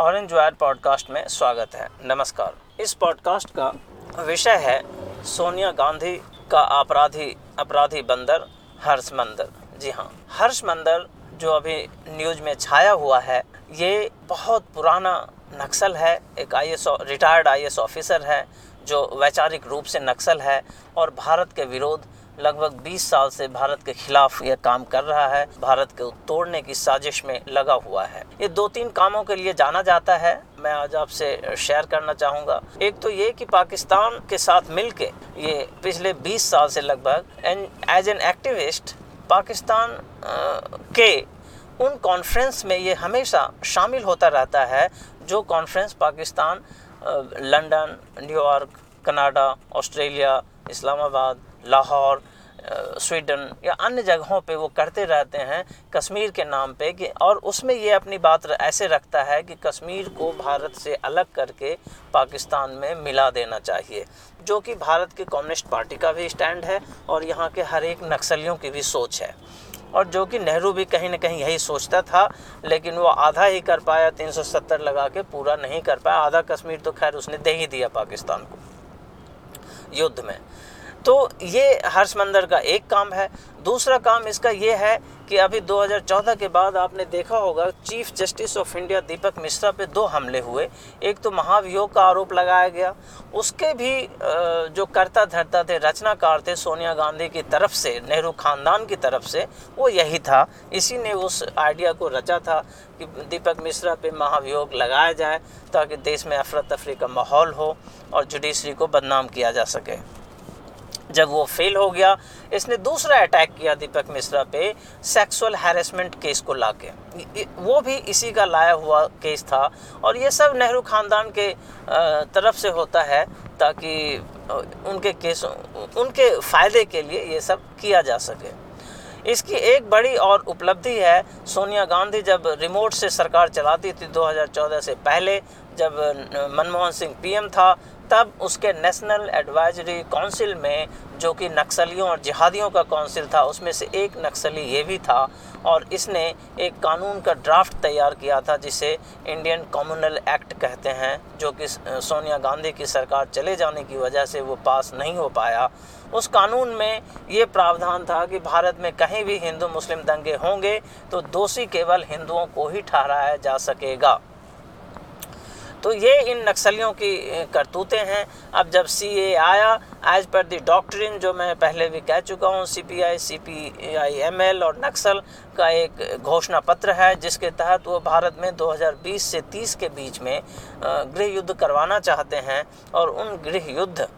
Orange wire podcast में स्वागत है। नमस्कार। इस पॉडकास्ट का विषय है सोनिया गांधी का अपराधी अपराधी बंदर हर्ष मंदर। जी हाँ हर्ष मंदर जो अभी न्यूज़ में छाया हुआ है, ये बहुत पुराना नक्सल है। एक आई रिटायर्ड आईएस ऑफिसर है, जो वैचारिक रूप से नक्सल है और भारत के विरोध लगभग 20 साल से भारत के खिलाफ यह काम कर रहा है। भारत को तोड़ने की साजिश में लगा हुआ है। ये दो तीन कामों के लिए जाना जाता है। मैं आज आपसे शेयर करना चाहूँगा। एक तो ये कि पाकिस्तान के साथ मिलके ये पिछले 20 साल से लगभग एज एन एक्टिविस्ट पाकिस्तान के उन कॉन्फ्रेंस में ये हमेशा शामिल होता रहता है, जो conference Pakistan London, New York, Canada, Australia, Islamabad Lahore Sweden या अन्य जगहों पे वो करते रहते हैं कश्मीर के नाम पे कि, और उसमें ये अपनी बात ऐसे रखता है कि कश्मीर को भारत से अलग करके पाकिस्तान में मिला देना चाहिए, जो कि भारत की कम्युनिस्ट पार्टी का भी स्टैंड है और यहाँ के हर एक नक्सलियों की भी सोच है। और जो कि नेहरू भी कहीं ना कहीं यही सोचता था, लेकिन वो आधा ही कर पाया 370 लगा के पूरा नहीं कर पाया। आधा कश्मीर तो खैर उसने दे ही दिया पाकिस्तान को युद्ध में। तो ये हर्ष मंदर का एक काम है। दूसरा काम इसका ये है कि अभी 2014 के बाद आपने देखा होगा, chief justice of India Deepak Mishra पे दो हमले हुए। एक तो महाभियोग का आरोप लगाया गया। उसके भी जो करता धरता थे, रचनाकार थे, सोनिया गांधी की तरफ़ से, नेहरू खानदान की तरफ़ से, वो यही था। इसी ने उस आइडिया को रचा था कि दीपक मिश्रा पे महाभियोग लगाया जाए, ताकि देश में अफरा तफरी का माहौल हो और जुडिशरी को बदनाम किया जा सके। जब वो फेल हो गया, इसने दूसरा अटैक किया दीपक मिश्रा पे सेक्सुअल हैरेसमेंट केस को लाके। वो भी इसी का लाया हुआ केस था और ये सब नेहरू ख़ानदान के तरफ़ से होता है ताकि उनके केस उनके फ़ायदे के लिए ये सब किया जा सके। इसकी एक बड़ी और उपलब्धि है, सोनिया गांधी जब रिमोट से सरकार चलाती थी 2014 से पहले, जब मनमोहन सिंह पीएम था तब उसके नेशनल एडवाइजरी काउंसिल में, जो कि नक्सलियों और जिहादियों का काउंसिल था, उसमें से एक नक्सली ये भी था, और इसने एक कानून का ड्राफ्ट तैयार किया था, जिसे इंडियन कम्युनल एक्ट कहते हैं, जो कि सोनिया गांधी की सरकार चले जाने की वजह से वो पास नहीं हो पाया। उस कानून में ये प्रावधान था कि भारत में कहीं भी हिंदू मुस्लिम दंगे होंगे तो दोषी केवल हिंदुओं को ही ठहराया जा सकेगा। तो ये इन नक्सलियों की करतूतें हैं। अब जब सी ए आया एज पर दी डॉक्ट्रिन जो मैं पहले भी कह चुका हूँ C P I C P I M L और नक्सल का एक घोषणा पत्र है, जिसके तहत वो भारत में 2020 से 30 के बीच में गृह युद्ध करवाना चाहते हैं और उन गृह युद्ध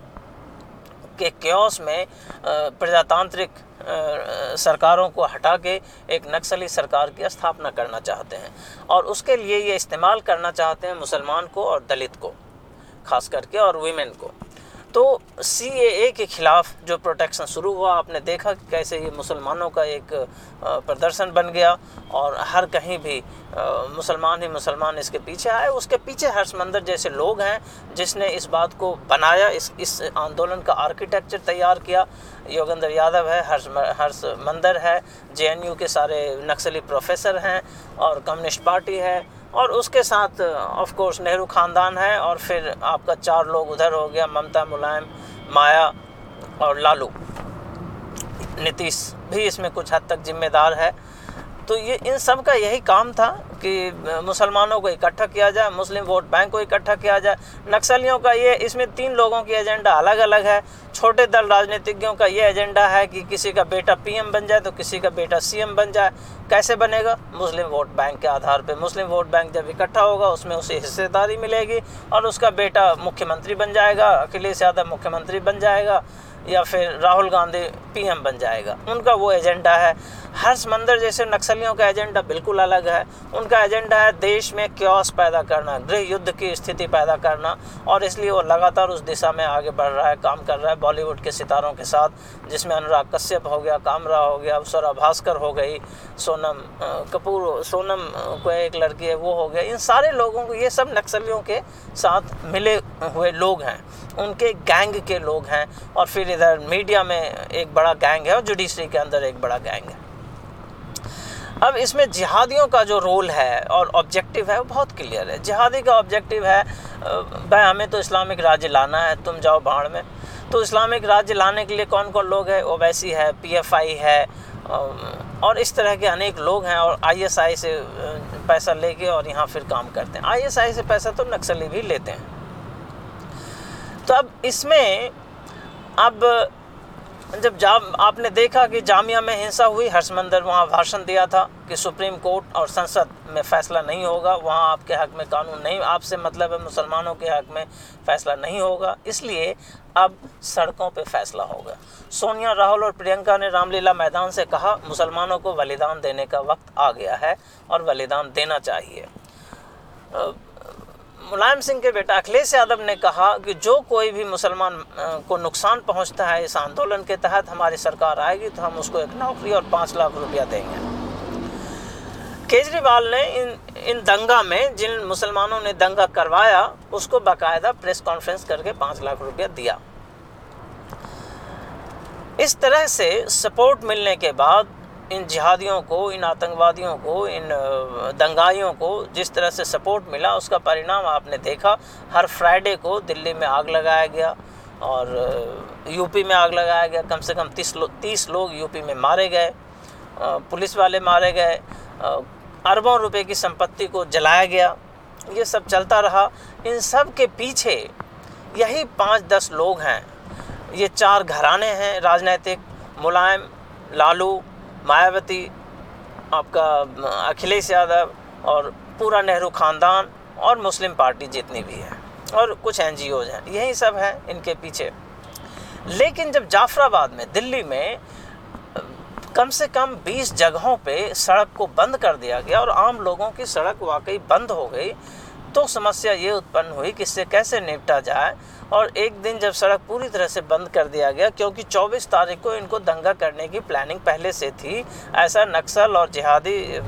के क्योस में प्रजातांत्रिक सरकारों को हटा के एक नक्सली सरकार की स्थापना करना चाहते हैं और उसके लिए ये इस्तेमाल करना चाहते हैं मुसलमान को और दलित को, खास करके और वीमेन को। तो सी ए के ख़िलाफ़ जो प्रोटेक्शन शुरू हुआ, आपने देखा कि कैसे ये मुसलमानों का एक प्रदर्शन बन गया और हर कहीं भी मुसलमान ही मुसलमान इसके पीछे आए। उसके पीछे हर्ष मंदिर जैसे लोग हैं जिसने इस बात को बनाया, इस इस आंदोलन का आर्किटेक्चर तैयार किया। योगेंद्र यादव है, हर्ष हर्ष मंदिर है जेएनयू के सारे नक्सली प्रोफेसर हैं और कम्युनिस्ट पार्टी है। और उसके साथ ऑफ़ कोर्स नेहरू ख़ानदान है और फिर आपका चार लोग उधर हो गया, ममता, मुलायम, माया और लालू। नीतीश भी इसमें कुछ हद तक जिम्मेदार है। तो ये, इन सब का यही काम था कि मुसलमानों को इकट्ठा किया जाए, मुस्लिम वोट बैंक को इकट्ठा किया जाए। नक्सलियों का ये, इसमें तीन लोगों की एजेंडा अलग अलग है। छोटे दल राजनीतिज्ञों का ये एजेंडा है कि किसी का बेटा पीएम बन जाए तो किसी का बेटा सीएम बन जाए। कैसे बनेगा? मुस्लिम वोट बैंक के आधार पर मुस्लिम वोट बैंक जब इकट्ठा होगा, उसमें उसे हिस्सेदारी मिलेगी और उसका बेटा मुख्यमंत्री बन जाएगा, अखिलेश यादव मुख्यमंत्री बन जाएगा। या फिर राहुल गांधी पीएम बन जाएगा। उनका वो एजेंडा है। हर्ष मंदिर जैसे नक्सलियों का एजेंडा बिल्कुल अलग है। उनका एजेंडा है देश में क्योस पैदा करना, गृह युद्ध की स्थिति पैदा करना और इसलिए वो लगातार उस दिशा में आगे बढ़ रहा है, काम कर रहा है बॉलीवुड के सितारों के साथ, जिसमें अनुराग कश्यप हो गया कामरा हो गया स्वरा भास्कर हो गई, सोनम कपूर, सोनम को एक लड़की है, वो हो गया। इन सारे लोगों को, ये सब नक्सलियों के साथ मिले हुए लोग हैं। उनके गैंग के लोग हैं और फिर इधर मीडिया में एक बड़ा गैंग है और जुडिशरी के अंदर एक बड़ा गैंग है। अब इसमें जिहादियों का जो रोल है और ऑब्जेक्टिव है वो बहुत क्लियर है। जिहादी का ऑब्जेक्टिव है भाई हमें तो इस्लामिक राज्य लाना है, तुम जाओ बाढ़ में। तो इस्लामिक राज्य लाने के लिए कौन कौन लोग हैं? ओवैसी है, पीएफआई है और इस तरह के अनेक लोग हैं और आईएसआई से पैसा लेके और यहाँ फिर काम करते हैं। आईएसआई से पैसा तो नक्सली भी लेते हैं। तो अब इसमें अब, जब जा आपने देखा कि जामिया में हिंसा हुई हर्षमंदर वहाँ भाषण दिया था कि सुप्रीम कोर्ट और संसद में फ़ैसला नहीं होगा, वहाँ आपके हक में कानून नहीं, आपसे मतलब है मुसलमानों के हक में फ़ैसला नहीं होगा, इसलिए अब सड़कों पे फैसला होगा। सोनिया राहुल और प्रियंका ने रामलीला मैदान से कहा, मुसलमानों को बलिदान देने का वक्त आ गया है और बलिदान देना चाहिए। मुलायम सिंह के बेटा अखिलेश यादव ने कहा कि जो कोई भी मुसलमान को नुकसान पहुँचता है इस आंदोलन के तहत हमारी सरकार आएगी तो हम उसको एक नौकरी और पाँच लाख रुपया देंगे। केजरीवाल ने इन इन दंगा में जिन मुसलमानों ने दंगा करवाया, उसको बाकायदा प्रेस कॉन्फ्रेंस करके पाँच लाख रुपया दिया। इस तरह से सपोर्ट मिलने के बाद इन जिहादियों को, इन आतंकवादियों को, इन दंगाइयों को जिस तरह से सपोर्ट मिला, उसका परिणाम आपने देखा। हर फ्राइडे को दिल्ली में आग लगाया गया और यूपी में आग लगाया गया। कम से कम तीस लो, तीस लोग यूपी में मारे गए पुलिस वाले मारे गए अरबों रुपए की संपत्ति को जलाया गया। ये सब चलता रहा। इन सब के पीछे यही पाँच दस लोग हैं। ये चार घराने हैं, राजनीतिक, मुलायम, लालू मायावती, आपका, अखिलेश यादव और पूरा नेहरू ख़ानदान और मुस्लिम पार्टी जितनी भी है और कुछ एन जी ओज हैं, यही सब हैं इनके पीछे। लेकिन जब जाफराबाद में, दिल्ली में, कम से कम 20 जगहों पे सड़क को बंद कर दिया गया और आम लोगों की सड़क वाकई बंद हो गई तो समस्या ये उत्पन्न हुई कि इससे कैसे निपटा जाए और एक दिन जब सड़क पूरी तरह से बंद कर दिया गया, क्योंकि 24 तारीख को इनको दंगा करने की प्लानिंग पहले से थी, ऐसा नक्सल और जिहादी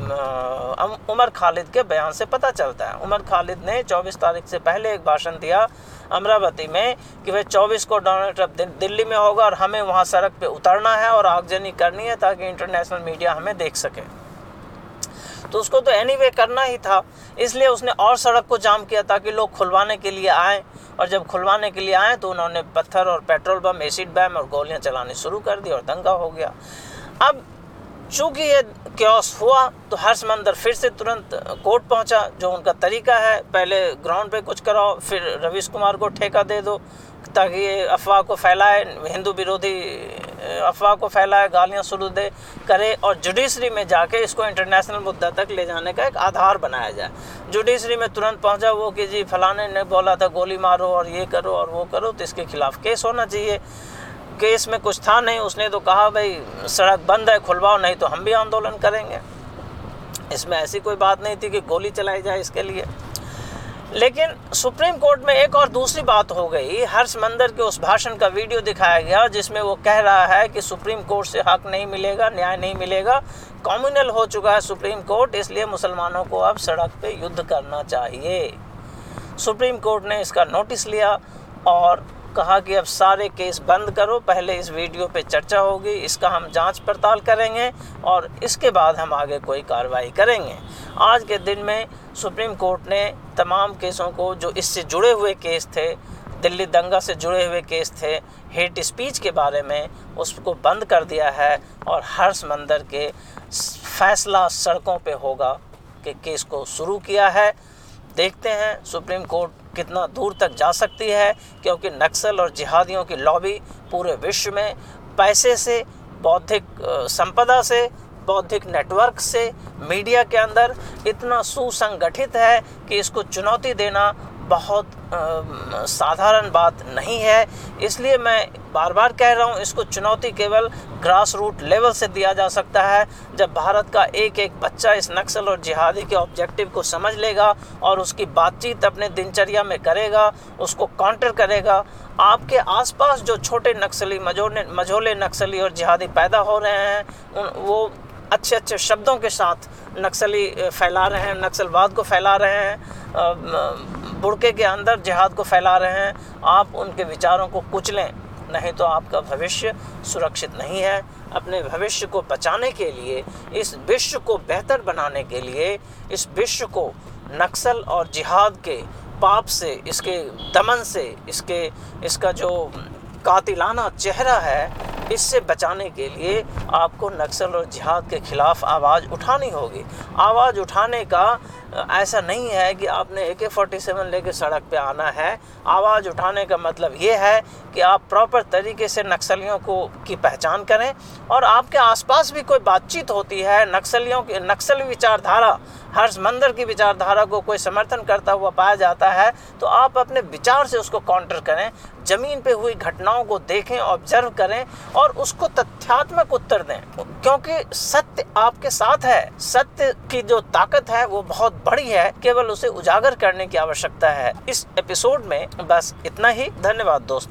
उमर खालिद के बयान से पता चलता है। उमर खालिद ने 24 तारीख से पहले एक भाषण दिया अमरावती में कि वह 24 को डोनाल्ड ट्रंप दिल्ली में होगा और हमें वहाँ सड़क पर उतरना है और आगजनी करनी है ताकि इंटरनेशनल मीडिया हमें देख सके। तो उसको तो एनी anyway करना ही था, इसलिए उसने और सड़क को जाम किया ताकि लोग खुलवाने के लिए आए। और जब खुलवाने के लिए आए तो उन्होंने पत्थर और पेट्रोल बम, एसिड बम और गोलियाँ चलानी शुरू कर दी और दंगा हो गया। अब चूँकि ये क्योस हुआ तो हर्षमंदर फिर से तुरंत कोर्ट पहुँचा, जो उनका तरीका है, पहले ग्राउंड पे कुछ कराओ, फिर रवीश कुमार को ठेका दे दो, ताकि ये अफवाह को फैलाए, हिंदू विरोधी अफवाह को फैलाए, गालियाँ शुरू दे, करे और जुडिशरी में जाके इसको इंटरनेशनल मुद्दा तक ले जाने का एक आधार बनाया जाए। जुडिशरी में तुरंत पहुँचा, वो कि जी फलाने ने बोला था, गोली मारो और ये करो और वो करो तो इसके खिलाफ केस होना चाहिए। केस में कुछ था नहीं, उसने तो कहा, भाई, सड़क बंद है, खुलवाओ, नहीं तो हम भी आंदोलन करेंगे। इसमें ऐसी कोई बात नहीं थी कि गोली चलाई जाए इसके लिए। लेकिन सुप्रीम कोर्ट में एक और दूसरी बात हो गई। हर्ष मंदर के उस भाषण का वीडियो दिखाया गया, जिसमें वो कह रहा है कि सुप्रीम कोर्ट से हक नहीं मिलेगा, न्याय नहीं मिलेगा। कॉम्युनल हो चुका है सुप्रीम कोर्ट, इसलिए मुसलमानों को अब सड़क पे युद्ध करना चाहिए। सुप्रीम कोर्ट ने इसका नोटिस लिया और कहा कि अब सारे केस बंद करो, पहले इस वीडियो पे चर्चा होगी, इसका हम जाँच पड़ताल करेंगे और इसके बाद हम आगे कोई कार्रवाई करेंगे। आज के दिन में सुप्रीम कोर्ट ने तमाम केसों को जो इससे जुड़े हुए केस थे, दिल्ली दंगा से जुड़े हुए केस थे, हेट स्पीच के बारे में उसको बंद कर दिया है और हर्ष मंदर के फैसला सड़कों पे होगा के केस को शुरू किया है। देखते हैं सुप्रीम कोर्ट कितना दूर तक जा सकती है, क्योंकि नक्सल और जिहादियों की लॉबी पूरे विश्व में पैसे से, बौद्धिक संपदा से, बौद्धिक नेटवर्क से मीडिया के अंदर इतना सुसंगठित है कि इसको चुनौती देना बहुत साधारण बात नहीं है। इसलिए मैं बार बार कह रहा हूँ, इसको चुनौती केवल ग्रास रूट लेवल से दिया जा सकता है। जब भारत का एक एक बच्चा इस नक्सल और जिहादी के ऑब्जेक्टिव को समझ लेगा और उसकी बातचीत अपने दिनचर्या में करेगा, उसको काउंटर करेगा, आपके आसपास जो छोटे नक्सली मझोले मझोले नक्सली और जिहादी पैदा हो रहे हैं, उन, वो अच्छे अच्छे शब्दों के साथ नक्सली फैला रहे हैं, नक्सलवाद को फैला रहे हैं बुड़के के अंदर जिहाद को फैला रहे हैं। आप उनके विचारों को कुचलें, नहीं तो आपका भविष्य सुरक्षित नहीं है। अपने भविष्य को बचाने के लिए, इस विश्व को बेहतर बनाने के लिए, इस विश्व को नक्सल और जिहाद के पाप से, इसके दमन से, इसके, इसका जो कातिलाना चेहरा है इससे बचाने के लिए आपको नक्सल और जिहाद के खिलाफ आवाज़ उठानी होगी। आवाज़ उठाने का ऐसा नहीं है कि आपने ए के फोर्टी सेवन लेके सड़क पे आना है। आवाज़ उठाने का मतलब ये है कि आप प्रॉपर तरीके से नक्सलियों को, की पहचान करें और आपके आसपास भी कोई बातचीत होती है, नक्सलियों की, नक्सली विचारधारा हर्ष मंदिर की विचारधारा को कोई समर्थन करता हुआ पाया जाता है तो आप अपने विचार से उसको काउंटर करें, ज़मीन पे हुई घटनाओं को देखें ऑब्ज़र्व करें और उसको तथ्यात्मक उत्तर दें। क्योंकि सत्य आपके साथ है, सत्य की जो ताकत है वो बहुत बड़ी है, केवल उसे उजागर करने की आवश्यकता है। इस एपिसोड में बस इतना ही। धन्यवाद दोस्तों।